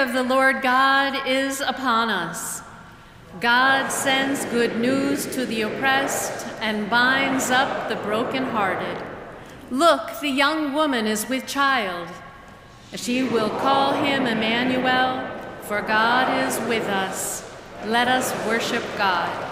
of the Lord God is upon us. God sends good news to the oppressed and binds up the brokenhearted. Look, the young woman is with child. She will call him Emmanuel, for God is with us. Let us worship God.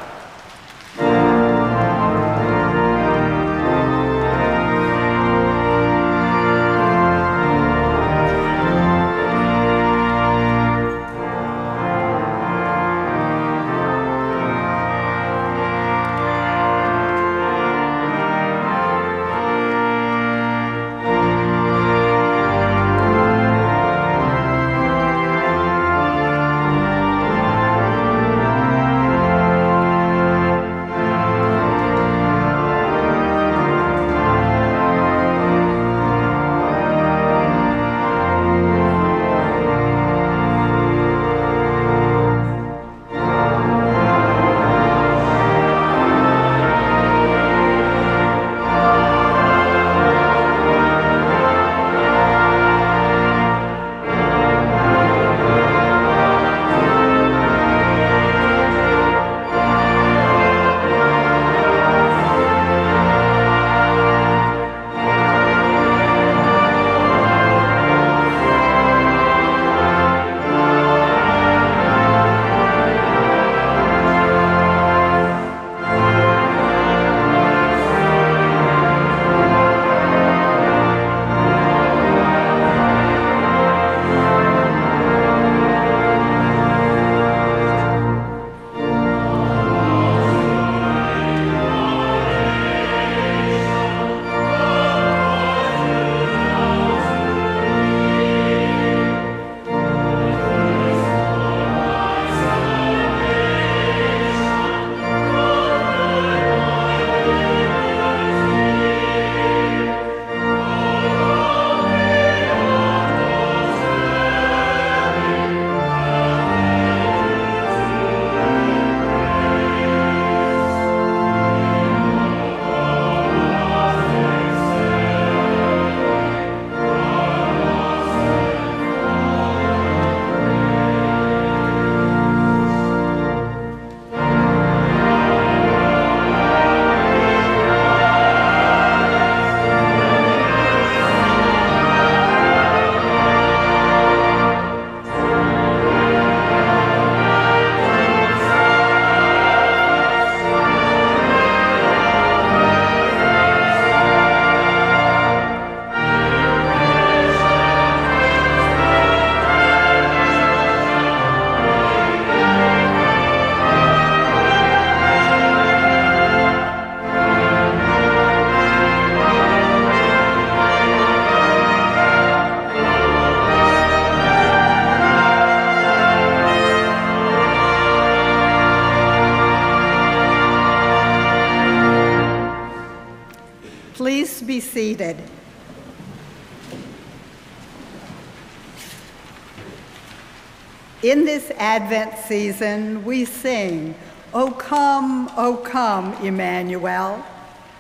In this Advent season, we sing, O come, O come, Emmanuel.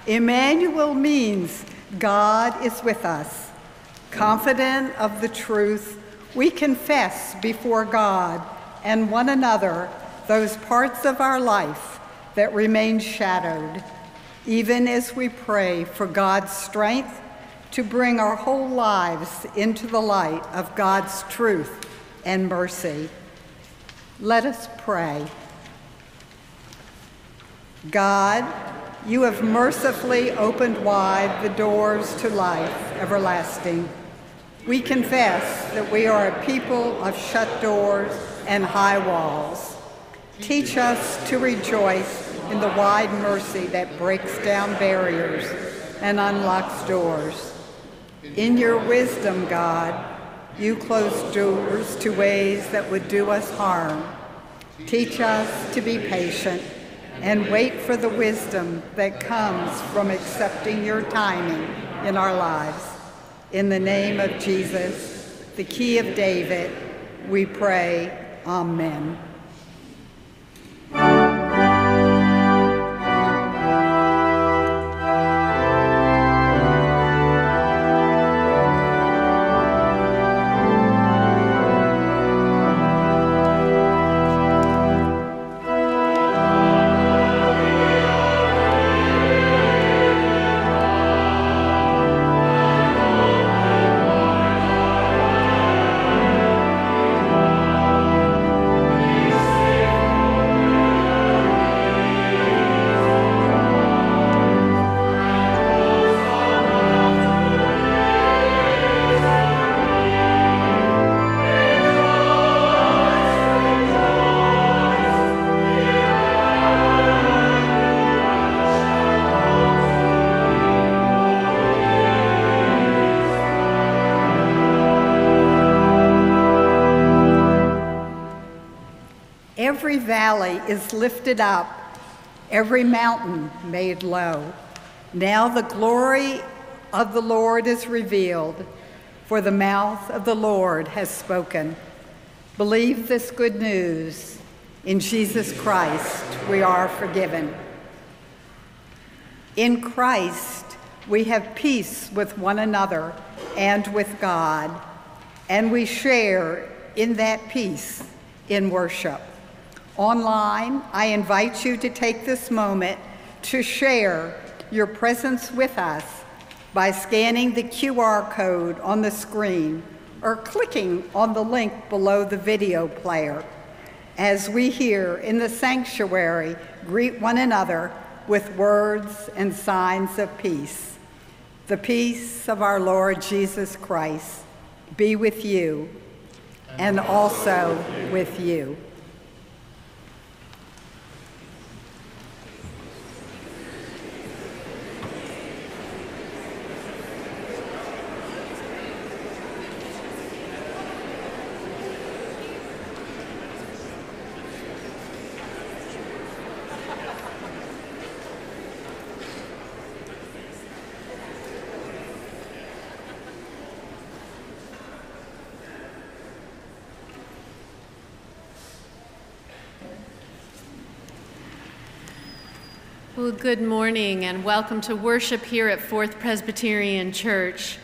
Emmanuel means God is with us. Confident of the truth, we confess before God and one another those parts of our life that remain shadowed even as we pray for God's strength to bring our whole lives into the light of God's truth and mercy. Let us pray. God, you have mercifully opened wide the doors to life everlasting. We confess that we are a people of shut doors and high walls. Teach us to rejoice in the wide mercy that breaks down barriers and unlocks doors. In your wisdom, God, you close doors to ways that would do us harm. Teach us to be patient and wait for the wisdom that comes from accepting your timing in our lives. In the name of Jesus, the key of David, we pray, Amen. Valley is lifted up, every mountain made low. Now the glory of the Lord is revealed, for the mouth of the Lord has spoken. Believe this good news. In Jesus Christ, we are forgiven. In Christ, we have peace with one another and with God, and we share in that peace in worship. Online, I invite you to take this moment to share your presence with us by scanning the QR code on the screen or clicking on the link below the video player. As we here in the sanctuary greet one another with words and signs of peace. The peace of our Lord Jesus Christ be with you and also with you. Good morning and welcome to worship here at Fourth Presbyterian Church.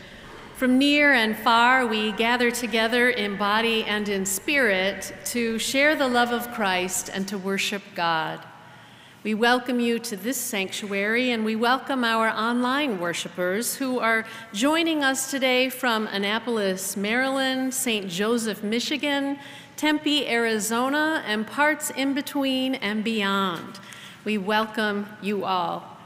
From near and far, we gather together in body and in spirit to share the love of Christ and to worship God. We welcome you to this sanctuary and we welcome our online worshipers who are joining us today from Annapolis, Maryland, St. Joseph, Michigan, Tempe, Arizona, and parts in between and beyond. We welcome you all.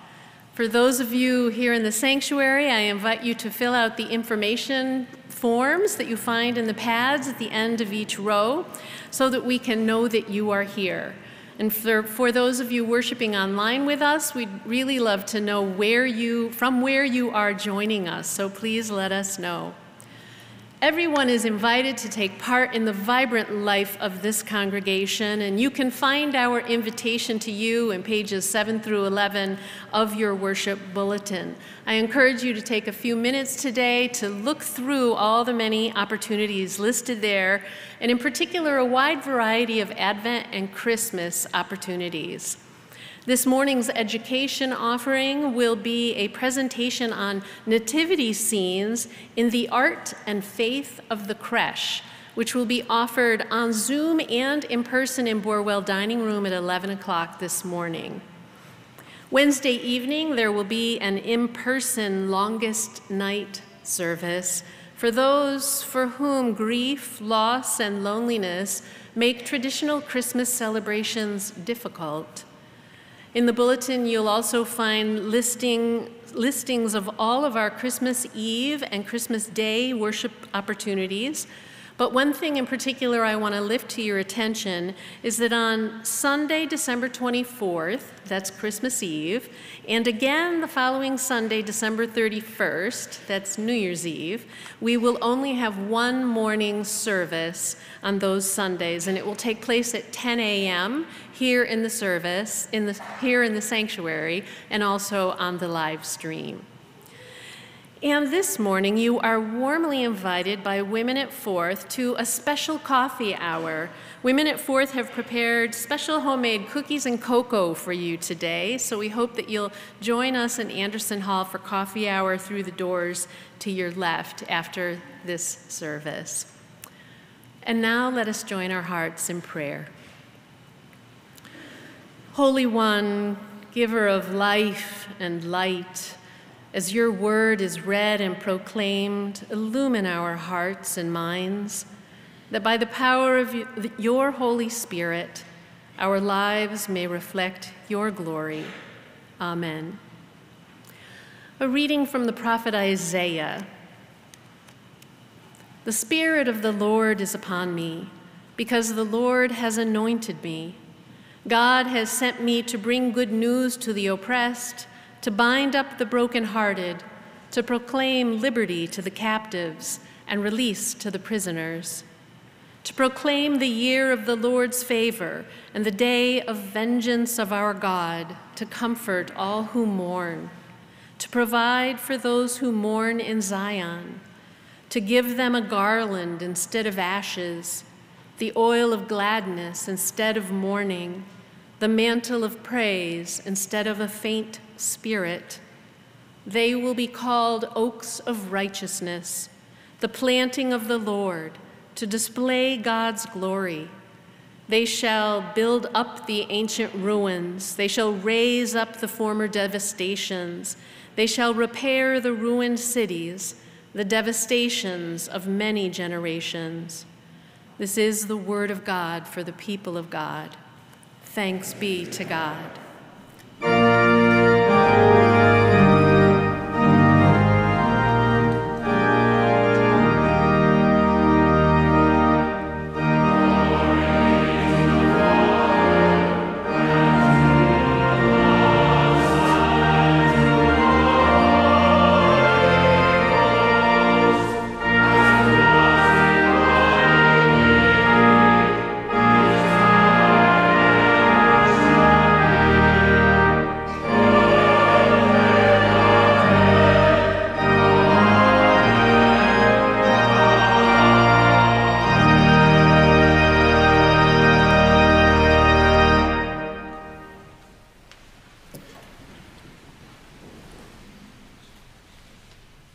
For those of you here in the sanctuary, I invite you to fill out the information forms that you find in the pads at the end of each row so that we can know that you are here. And for, for those of you worshiping online with us, we'd really love to know where you, from where you are joining us, so please let us know. Everyone is invited to take part in the vibrant life of this congregation, and you can find our invitation to you in pages 7 through 11 of your worship bulletin. I encourage you to take a few minutes today to look through all the many opportunities listed there, and in particular, a wide variety of Advent and Christmas opportunities. This morning's education offering will be a presentation on nativity scenes in the art and faith of the creche, which will be offered on Zoom and in person in Borwell Dining Room at 11 o'clock this morning. Wednesday evening, there will be an in person longest night service for those for whom grief, loss, and loneliness make traditional Christmas celebrations difficult. In the bulletin, you'll also find listing, listings of all of our Christmas Eve and Christmas Day worship opportunities. But one thing in particular I want to lift to your attention is that on Sunday, December 24th, that's Christmas Eve, and again the following Sunday, December 31st, that's New Year's Eve, we will only have one morning service on those Sundays, and it will take place at 10 a.m. here in the service, in the, here in the sanctuary, and also on the live stream. And this morning, you are warmly invited by Women at Fourth to a special coffee hour. Women at Fourth have prepared special homemade cookies and cocoa for you today, so we hope that you'll join us in Anderson Hall for coffee hour through the doors to your left after this service. And now let us join our hearts in prayer. Holy One, giver of life and light, as your word is read and proclaimed, illumine our hearts and minds, that by the power of your Holy Spirit, our lives may reflect your glory. Amen. A reading from the prophet Isaiah. The Spirit of the Lord is upon me, because the Lord has anointed me. God has sent me to bring good news to the oppressed to bind up the brokenhearted, to proclaim liberty to the captives and release to the prisoners, to proclaim the year of the Lord's favor and the day of vengeance of our God, to comfort all who mourn, to provide for those who mourn in Zion, to give them a garland instead of ashes, the oil of gladness instead of mourning, the mantle of praise instead of a faint spirit. They will be called oaks of righteousness, the planting of the Lord, to display God's glory. They shall build up the ancient ruins. They shall raise up the former devastations. They shall repair the ruined cities, the devastations of many generations. This is the word of God for the people of God. Thanks be to God.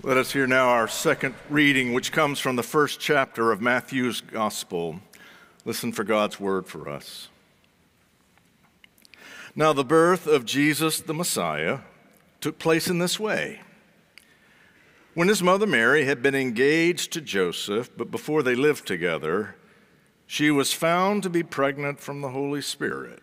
Let us hear now our second reading, which comes from the first chapter of Matthew's Gospel. Listen for God's word for us. Now, the birth of Jesus the Messiah took place in this way. When his mother Mary had been engaged to Joseph, but before they lived together, she was found to be pregnant from the Holy Spirit.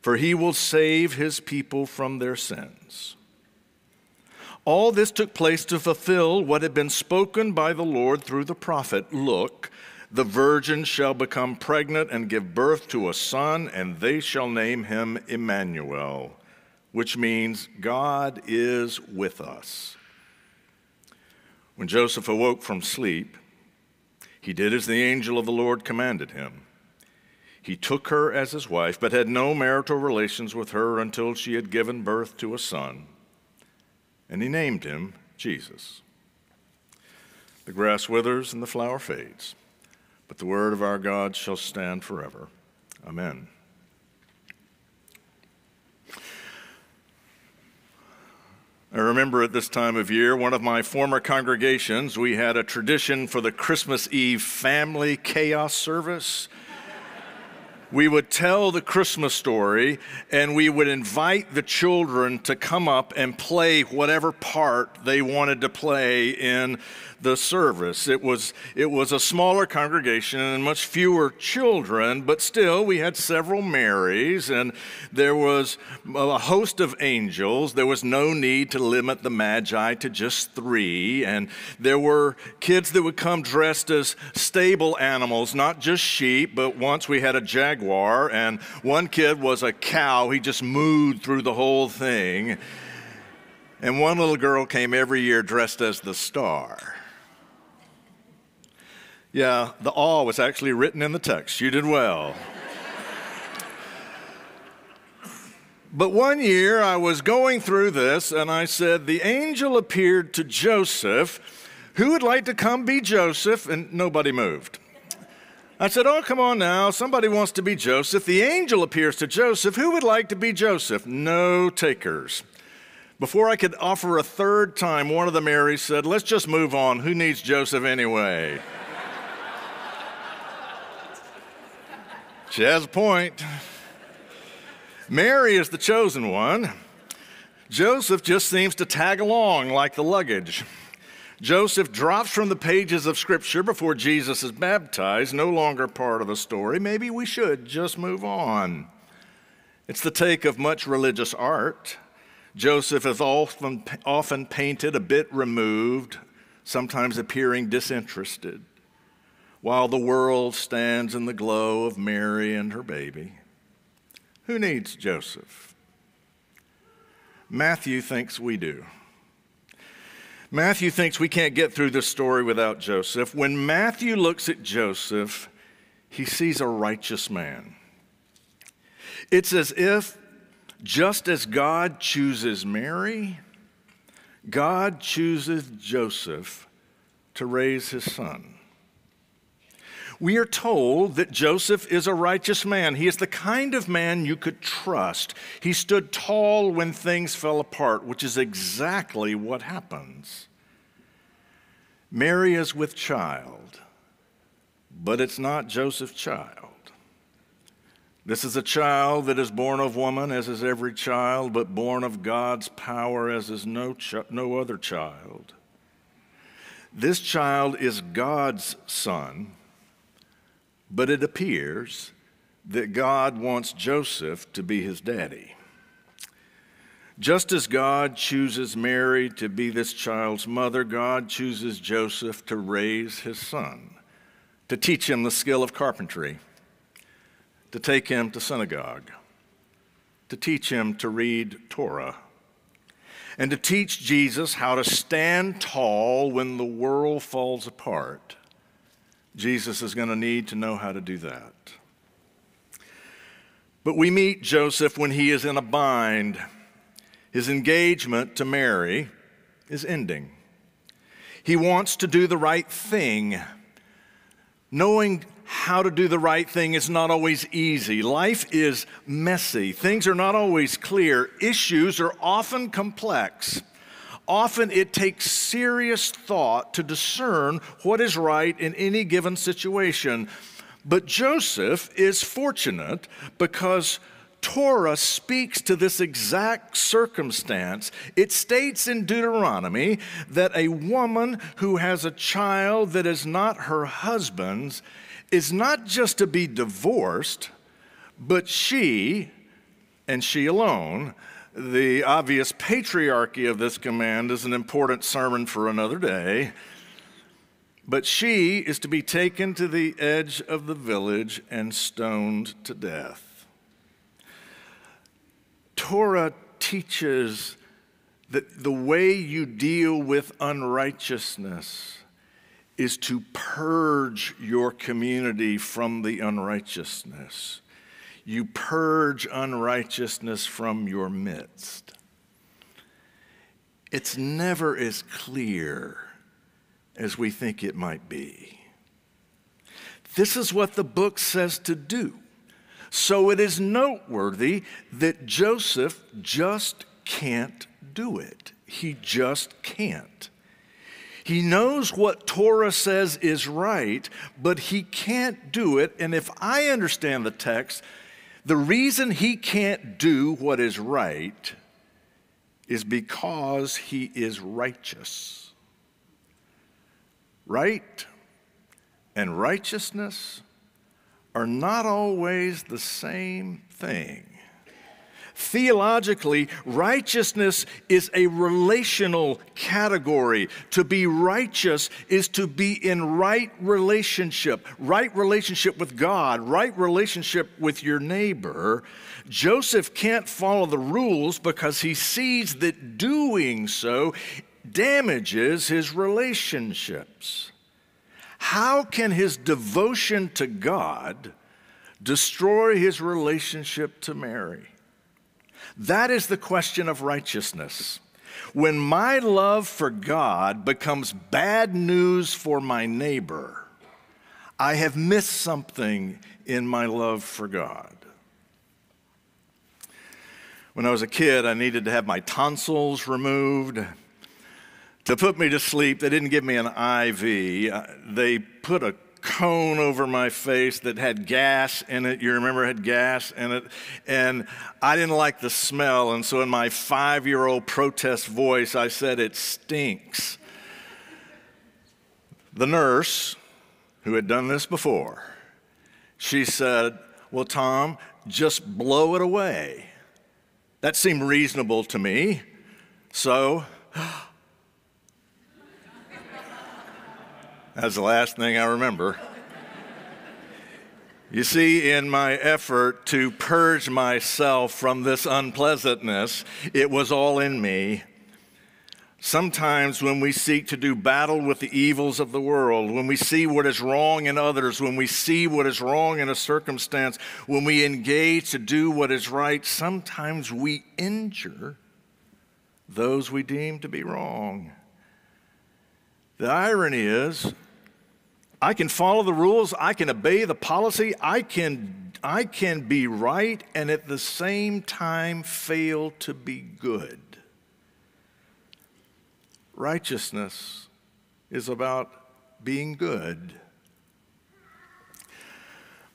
for he will save his people from their sins. All this took place to fulfill what had been spoken by the Lord through the prophet Look, the virgin shall become pregnant and give birth to a son, and they shall name him Emmanuel, which means God is with us. When Joseph awoke from sleep, he did as the angel of the Lord commanded him. He took her as his wife, but had no marital relations with her until she had given birth to a son, and he named him Jesus. The grass withers and the flower fades, but the word of our God shall stand forever. Amen. I remember at this time of year, one of my former congregations, we had a tradition for the Christmas Eve family chaos service we would tell the Christmas story and we would invite the children to come up and play whatever part they wanted to play in the service. It was, it was a smaller congregation and much fewer children, but still we had several Marys and there was a host of angels. There was no need to limit the Magi to just three. And there were kids that would come dressed as stable animals, not just sheep, but once we had a jaguar and one kid was a cow. He just mooed through the whole thing. And one little girl came every year dressed as the star. Yeah, the awe was actually written in the text. You did well. but one year I was going through this and I said, The angel appeared to Joseph. Who would like to come be Joseph? And nobody moved. I said, Oh, come on now. Somebody wants to be Joseph. The angel appears to Joseph. Who would like to be Joseph? No takers. Before I could offer a third time, one of the Marys said, Let's just move on. Who needs Joseph anyway? She has a point. Mary is the chosen one. Joseph just seems to tag along like the luggage. Joseph drops from the pages of Scripture before Jesus is baptized, no longer part of the story. Maybe we should just move on. It's the take of much religious art. Joseph is often, often painted a bit removed, sometimes appearing disinterested, while the world stands in the glow of Mary and her baby. Who needs Joseph? Matthew thinks we do. Matthew thinks we can't get through this story without Joseph. When Matthew looks at Joseph, he sees a righteous man. It's as if, just as God chooses Mary, God chooses Joseph to raise his son we are told that Joseph is a righteous man. He is the kind of man you could trust. He stood tall when things fell apart, which is exactly what happens. Mary is with child, but it's not Joseph's child. This is a child that is born of woman, as is every child, but born of God's power, as is no, ch- no other child. This child is God's son but it appears that God wants Joseph to be his daddy. Just as God chooses Mary to be this child's mother, God chooses Joseph to raise his son, to teach him the skill of carpentry, to take him to synagogue, to teach him to read Torah, and to teach Jesus how to stand tall when the world falls apart Jesus is going to need to know how to do that. But we meet Joseph when he is in a bind. His engagement to Mary is ending. He wants to do the right thing. Knowing how to do the right thing is not always easy. Life is messy. Things are not always clear. Issues are often complex. Often it takes serious thought to discern what is right in any given situation. But Joseph is fortunate because Torah speaks to this exact circumstance. It states in Deuteronomy that a woman who has a child that is not her husband's is not just to be divorced, but she, and she alone, the obvious patriarchy of this command is an important sermon for another day. But she is to be taken to the edge of the village and stoned to death. Torah teaches that the way you deal with unrighteousness is to purge your community from the unrighteousness you purge unrighteousness from your midst. It's never as clear as we think it might be. This is what the book says to do. So it is noteworthy that Joseph just can't do it. He just can't. He knows what Torah says is right, but he can't do it. And if I understand the text, the reason he can't do what is right is because he is righteous. Right and righteousness are not always the same thing. Theologically, righteousness is a relational category. To be righteous is to be in right relationship, right relationship with God, right relationship with your neighbor. Joseph can't follow the rules because he sees that doing so damages his relationships. How can his devotion to God destroy his relationship to Mary? That is the question of righteousness. When my love for God becomes bad news for my neighbor, I have missed something in my love for God. When I was a kid, I needed to have my tonsils removed. To put me to sleep, they didn't give me an IV. Uh, they put a cone over my face that had gas in it. You remember it had gas in it? And I didn't like the smell. And so, in my five year old protest voice, I said, It stinks. The nurse, who had done this before, she said, Well, Tom, just blow it away. That seemed reasonable to me. So, that's the last thing I remember. You see, in my effort to purge myself from this unpleasantness, it was all in me. Sometimes, when we seek to do battle with the evils of the world, when we see what is wrong in others, when we see what is wrong in a circumstance, when we engage to do what is right, sometimes we injure those we deem to be wrong. The irony is, I can follow the rules, I can obey the policy, I can, I can be right and at the same time fail to be good. Righteousness is about being good.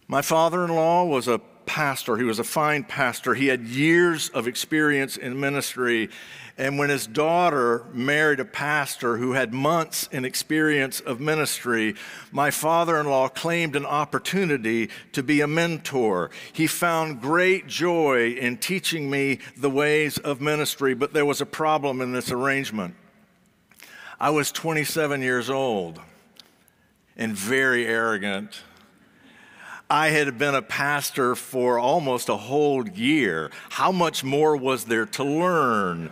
My father in law was a pastor. He was a fine pastor. He had years of experience in ministry. And when his daughter married a pastor who had months in experience of ministry, my father in law claimed an opportunity to be a mentor. He found great joy in teaching me the ways of ministry, but there was a problem in this arrangement. I was 27 years old and very arrogant I had been a pastor for almost a whole year. How much more was there to learn?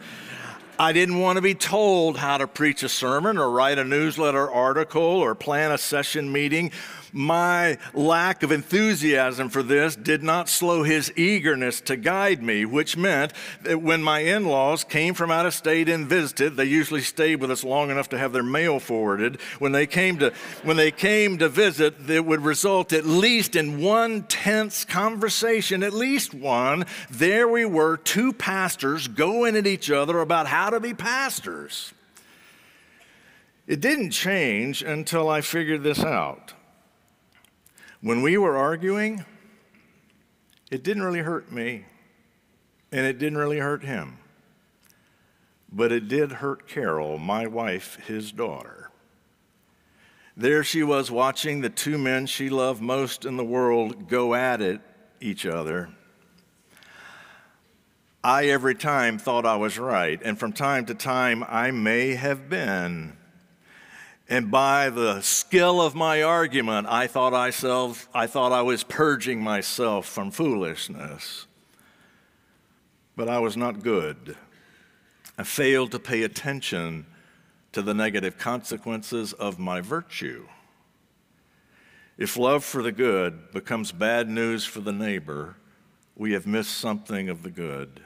I didn't want to be told how to preach a sermon or write a newsletter article or plan a session meeting my lack of enthusiasm for this did not slow his eagerness to guide me, which meant that when my in laws came from out of state and visited, they usually stayed with us long enough to have their mail forwarded. When they came to, when they came to visit, it would result at least in one tense conversation, at least one. There we were, two pastors going at each other about how to be pastors. It didn't change until I figured this out. When we were arguing, it didn't really hurt me, and it didn't really hurt him. But it did hurt Carol, my wife, his daughter. There she was watching the two men she loved most in the world go at it each other. I every time thought I was right, and from time to time I may have been. And by the skill of my argument, I thought, I, I thought I was purging myself from foolishness. But I was not good. I failed to pay attention to the negative consequences of my virtue. If love for the good becomes bad news for the neighbor, we have missed something of the good.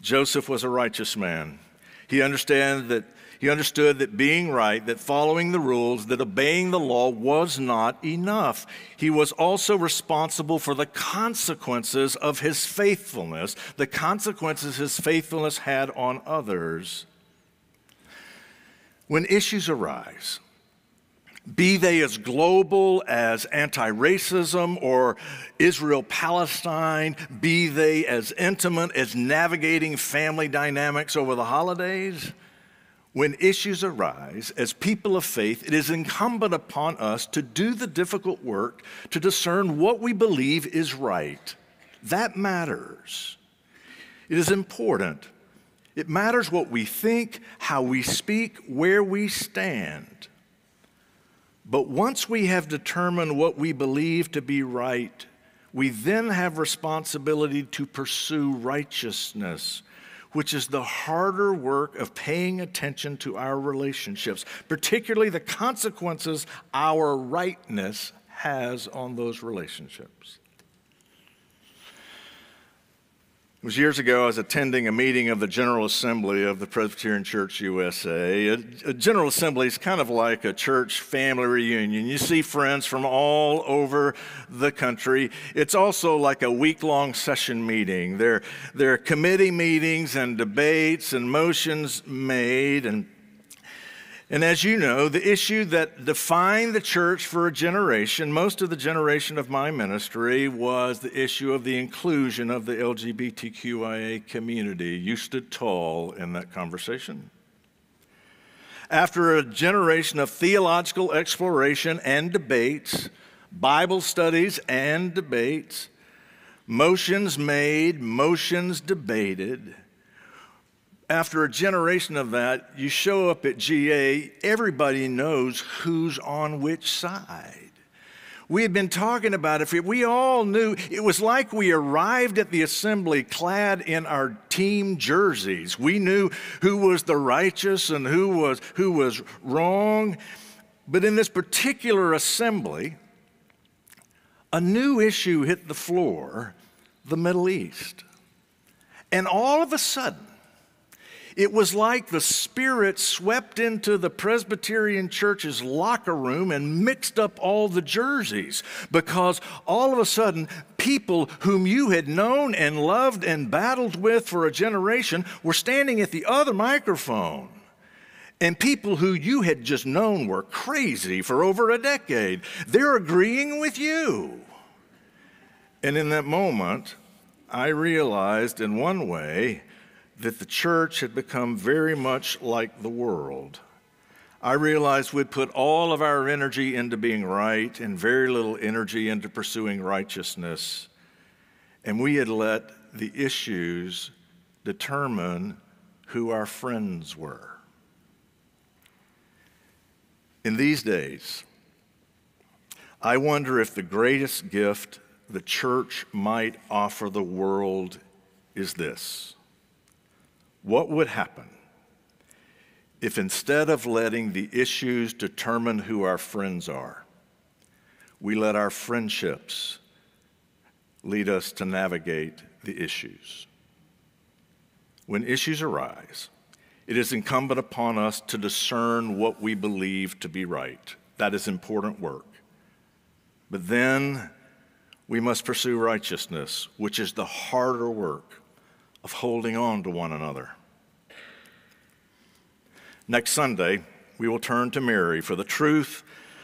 Joseph was a righteous man. He understood that he understood that being right, that following the rules, that obeying the law was not enough. He was also responsible for the consequences of his faithfulness, the consequences his faithfulness had on others. When issues arise, be they as global as anti racism or Israel Palestine, be they as intimate as navigating family dynamics over the holidays, when issues arise, as people of faith, it is incumbent upon us to do the difficult work to discern what we believe is right. That matters. It is important. It matters what we think, how we speak, where we stand. But once we have determined what we believe to be right, we then have responsibility to pursue righteousness which is the harder work of paying attention to our relationships, particularly the consequences our rightness has on those relationships. It was years ago, I was attending a meeting of the General Assembly of the Presbyterian Church USA. A, a, General Assembly is kind of like a church family reunion. You see friends from all over the country. It's also like a week long session meeting. There, there are committee meetings and debates and motions made and and as you know, the issue that defined the church for a generation, most of the generation of my ministry, was the issue of the inclusion of the LGBTQIA community. You stood tall in that conversation. After a generation of theological exploration and debates, Bible studies and debates, motions made, motions debated, after a generation of that, you show up at GA, everybody knows who's on which side. We had been talking about it. We all knew it was like we arrived at the assembly clad in our team jerseys. We knew who was the righteous and who was, who was wrong. But in this particular assembly, a new issue hit the floor the Middle East. And all of a sudden, it was like the Spirit swept into the Presbyterian Church's locker room and mixed up all the jerseys because all of a sudden, people whom you had known and loved and battled with for a generation were standing at the other microphone. And people who you had just known were crazy for over a decade, they're agreeing with you. And in that moment, I realized in one way that the church had become very much like the world. I realized we'd put all of our energy into being right and very little energy into pursuing righteousness. And we had let the issues determine who our friends were. In these days, I wonder if the greatest gift the church might offer the world is this what would happen if instead of letting the issues determine who our friends are, we let our friendships lead us to navigate the issues? When issues arise, it is incumbent upon us to discern what we believe to be right. That is important work. But then we must pursue righteousness, which is the harder work of holding on to one another. Next Sunday, we will turn to Mary, for the truth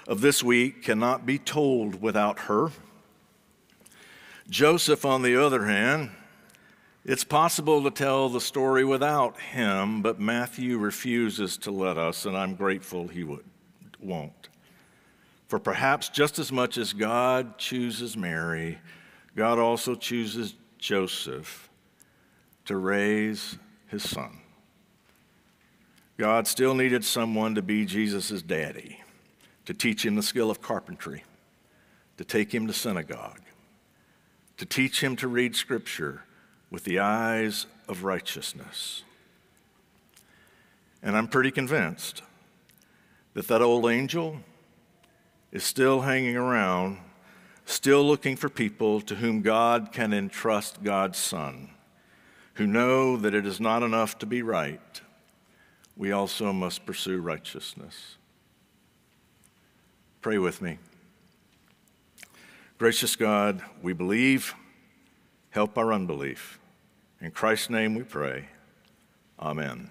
of this week cannot be told without her. Joseph, on the other hand, it's possible to tell the story without him, but Matthew refuses to let us, and I'm grateful he would, won't. For perhaps just as much as God chooses Mary, God also chooses Joseph to raise his son. God still needed someone to be Jesus' daddy, to teach him the skill of carpentry, to take him to synagogue, to teach him to read scripture with the eyes of righteousness. And I'm pretty convinced that that old angel is still hanging around, still looking for people to whom God can entrust God's Son who know that it is not enough to be right, we also must pursue righteousness. Pray with me. Gracious God, we believe, help our unbelief. In Christ's name we pray. Amen.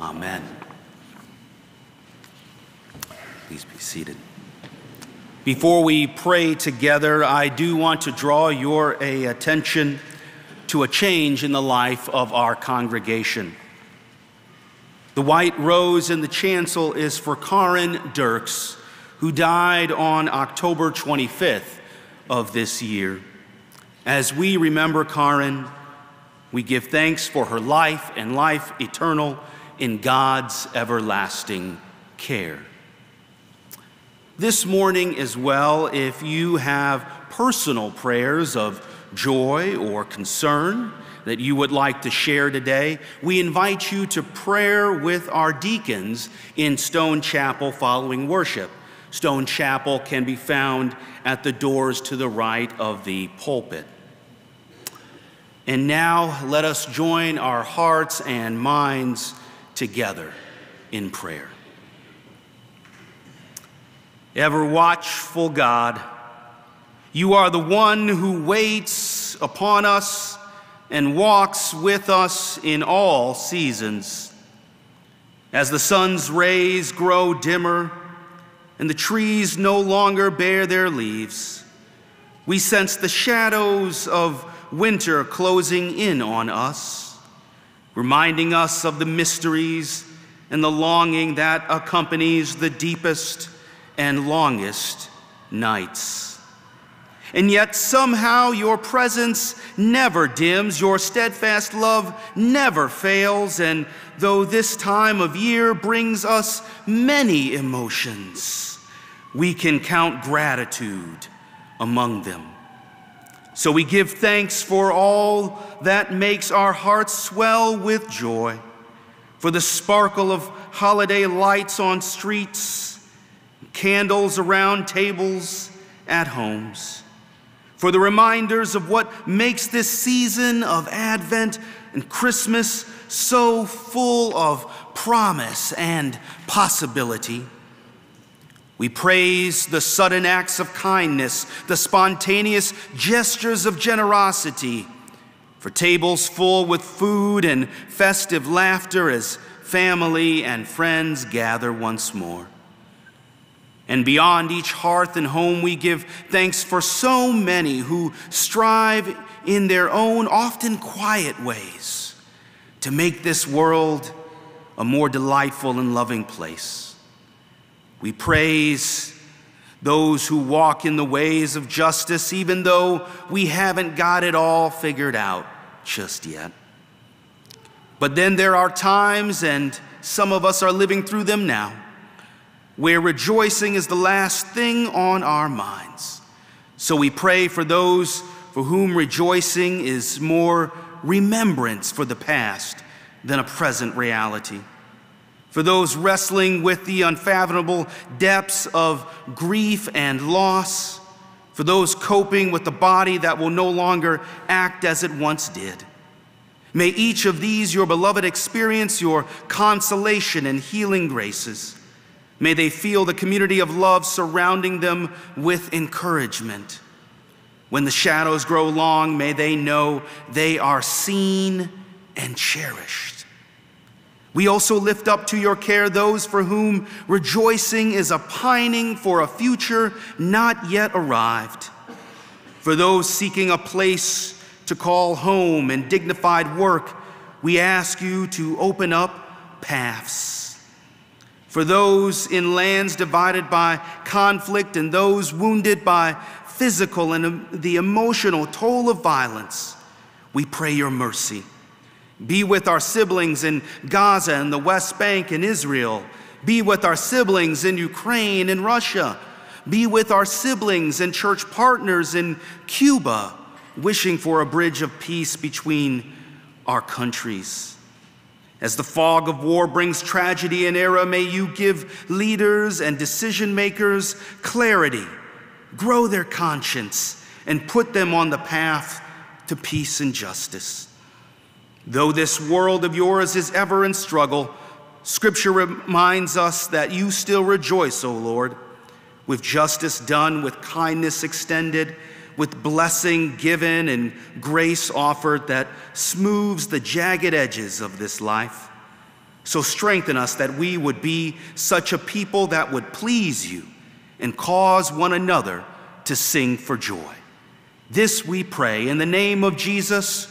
Amen. Please be seated. Before we pray together, I do want to draw your attention to a change in the life of our congregation. The white rose in the chancel is for Karin Dirks, who died on October 25th of this year. As we remember Karin, we give thanks for her life and life eternal in God's everlasting care. This morning, as well, if you have personal prayers of joy or concern that you would like to share today, we invite you to prayer with our deacons in Stone Chapel following worship. Stone Chapel can be found at the doors to the right of the pulpit. And now let us join our hearts and minds together in prayer. Ever watchful God, you are the one who waits upon us and walks with us in all seasons. As the sun's rays grow dimmer and the trees no longer bear their leaves, we sense the shadows of winter closing in on us reminding us of the mysteries and the longing that accompanies the deepest and longest nights. And yet, somehow, your presence never dims, your steadfast love never fails, and though this time of year brings us many emotions, we can count gratitude among them. So we give thanks for all that makes our hearts swell with joy, for the sparkle of holiday lights on streets, candles around tables at homes, for the reminders of what makes this season of Advent and Christmas so full of promise and possibility. We praise the sudden acts of kindness, the spontaneous gestures of generosity, for tables full with food and festive laughter as family and friends gather once more. And beyond each hearth and home, we give thanks for so many who strive in their own, often quiet ways to make this world a more delightful and loving place. We praise those who walk in the ways of justice, even though we haven't got it all figured out just yet. But then there are times, and some of us are living through them now, where rejoicing is the last thing on our minds. So we pray for those for whom rejoicing is more remembrance for the past than a present reality for those wrestling with the unfathomable depths of grief and loss, for those coping with the body that will no longer act as it once did. May each of these, your beloved, experience your consolation and healing graces. May they feel the community of love surrounding them with encouragement. When the shadows grow long, may they know they are seen and cherished. We also lift up to your care those for whom rejoicing is a pining for a future not yet arrived. For those seeking a place to call home and dignified work, we ask you to open up paths. for those in lands divided by conflict and those wounded by physical and the emotional toll of violence, we pray your mercy. Be with our siblings in Gaza and the West Bank and Israel. Be with our siblings in Ukraine and Russia. Be with our siblings and church partners in Cuba, wishing for a bridge of peace between our countries. As the fog of war brings tragedy and error, may you give leaders and decision makers clarity, grow their conscience, and put them on the path to peace and justice. Though this world of yours is ever in struggle, Scripture reminds us that you still rejoice, O Lord, with justice done, with kindness extended, with blessing given and grace offered that smooths the jagged edges of this life. So strengthen us that we would be such a people that would please you and cause one another to sing for joy. This we pray in the name of Jesus,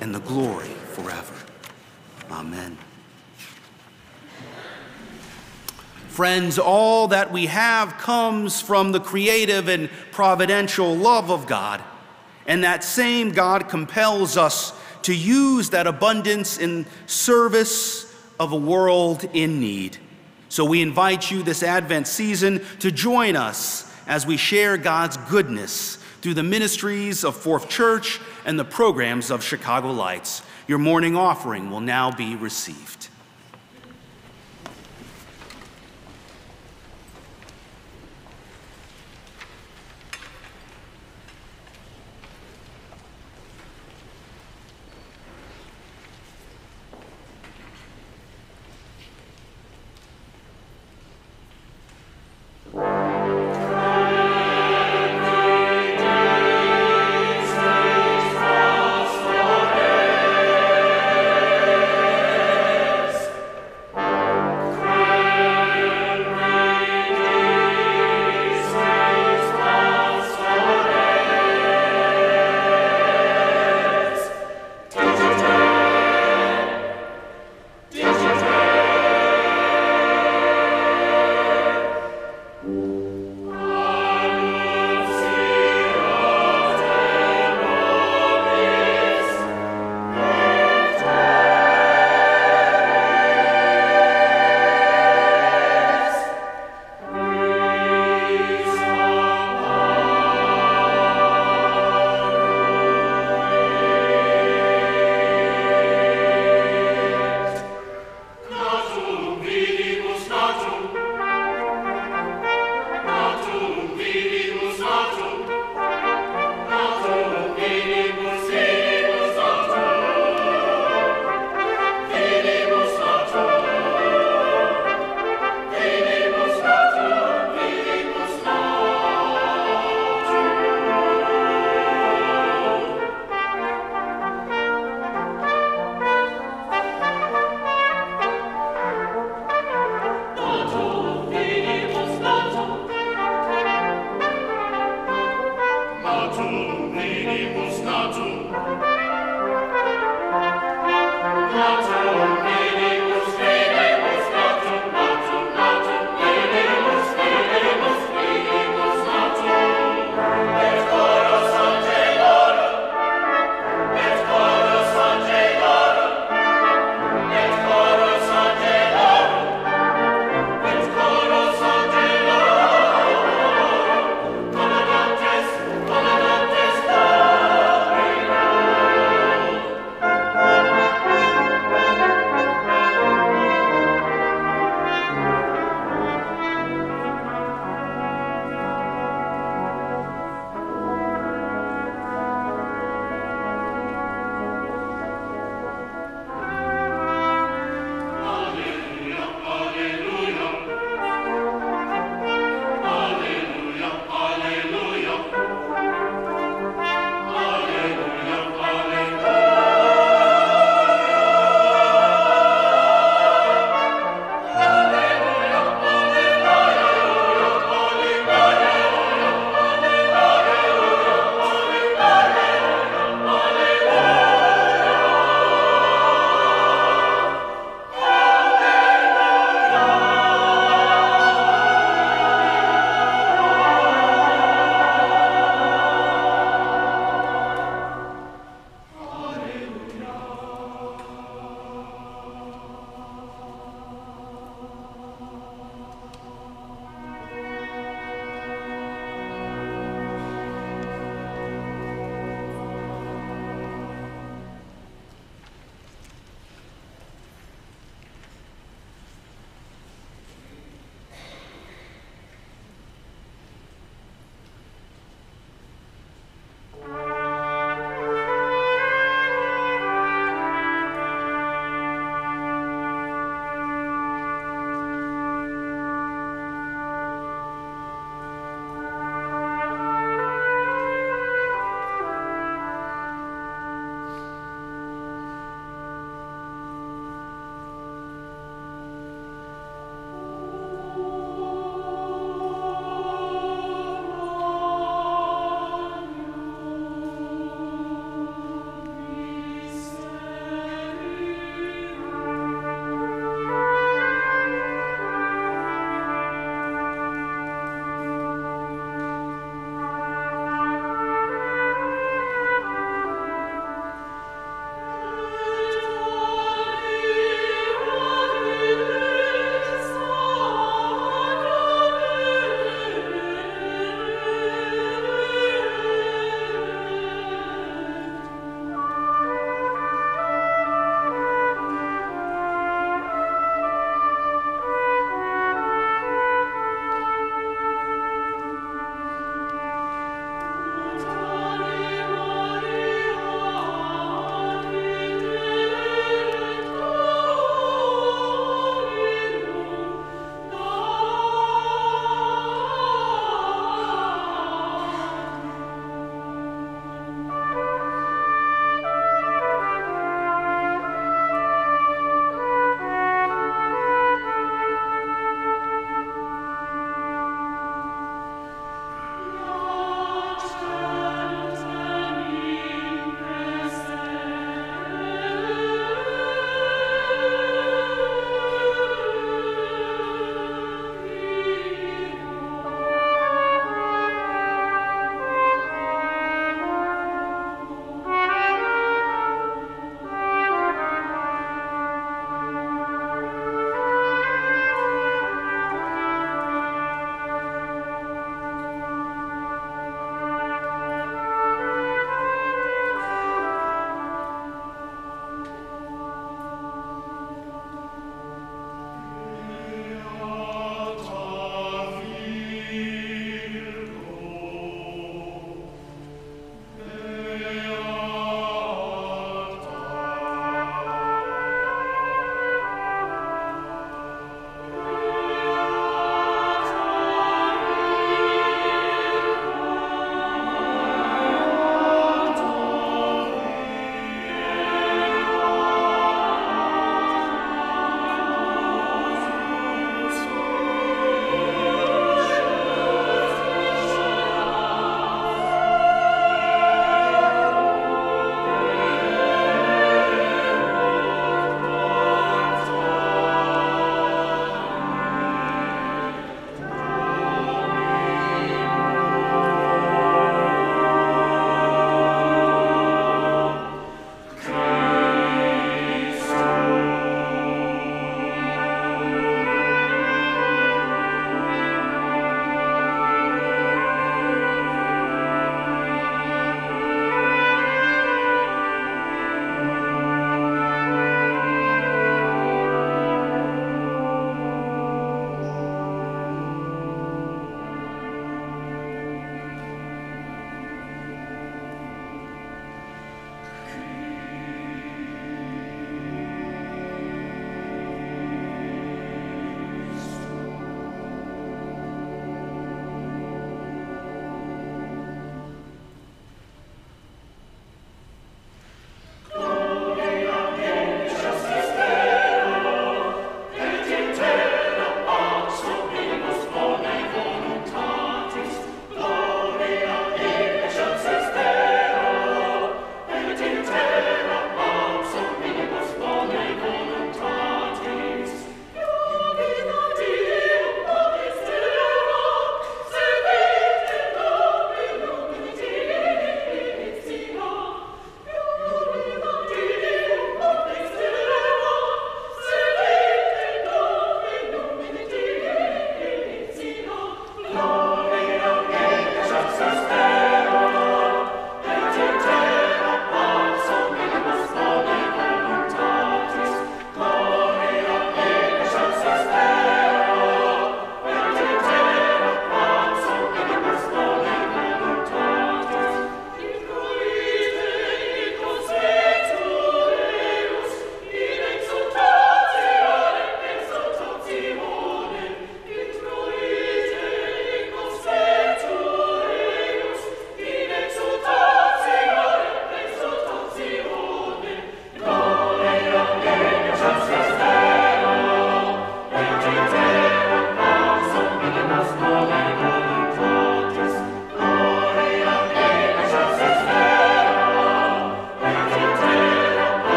and the glory forever. Amen. Friends, all that we have comes from the creative and providential love of God. And that same God compels us to use that abundance in service of a world in need. So we invite you this Advent season to join us as we share God's goodness through the ministries of Fourth Church and the programs of Chicago Lights. Your morning offering will now be received.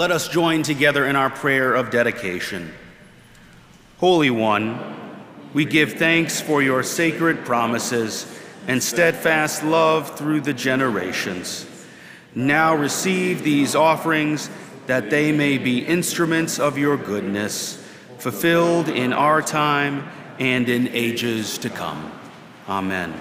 Let us join together in our prayer of dedication. Holy One, we give thanks for your sacred promises and steadfast love through the generations. Now receive these offerings that they may be instruments of your goodness, fulfilled in our time and in ages to come. Amen.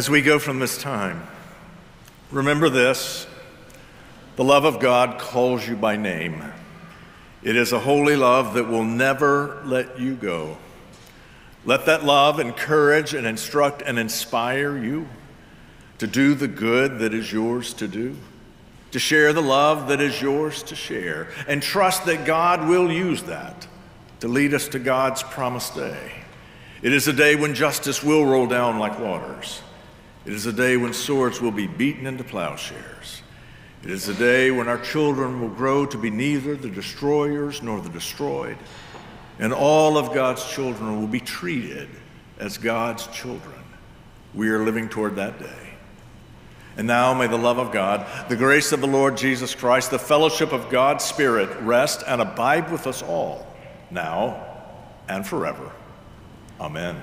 As we go from this time, remember this the love of God calls you by name. It is a holy love that will never let you go. Let that love encourage and instruct and inspire you to do the good that is yours to do, to share the love that is yours to share, and trust that God will use that to lead us to God's promised day. It is a day when justice will roll down like waters. It is a day when swords will be beaten into plowshares. It is a day when our children will grow to be neither the destroyers nor the destroyed, and all of God's children will be treated as God's children. We are living toward that day. And now may the love of God, the grace of the Lord Jesus Christ, the fellowship of God's Spirit rest and abide with us all, now and forever. Amen.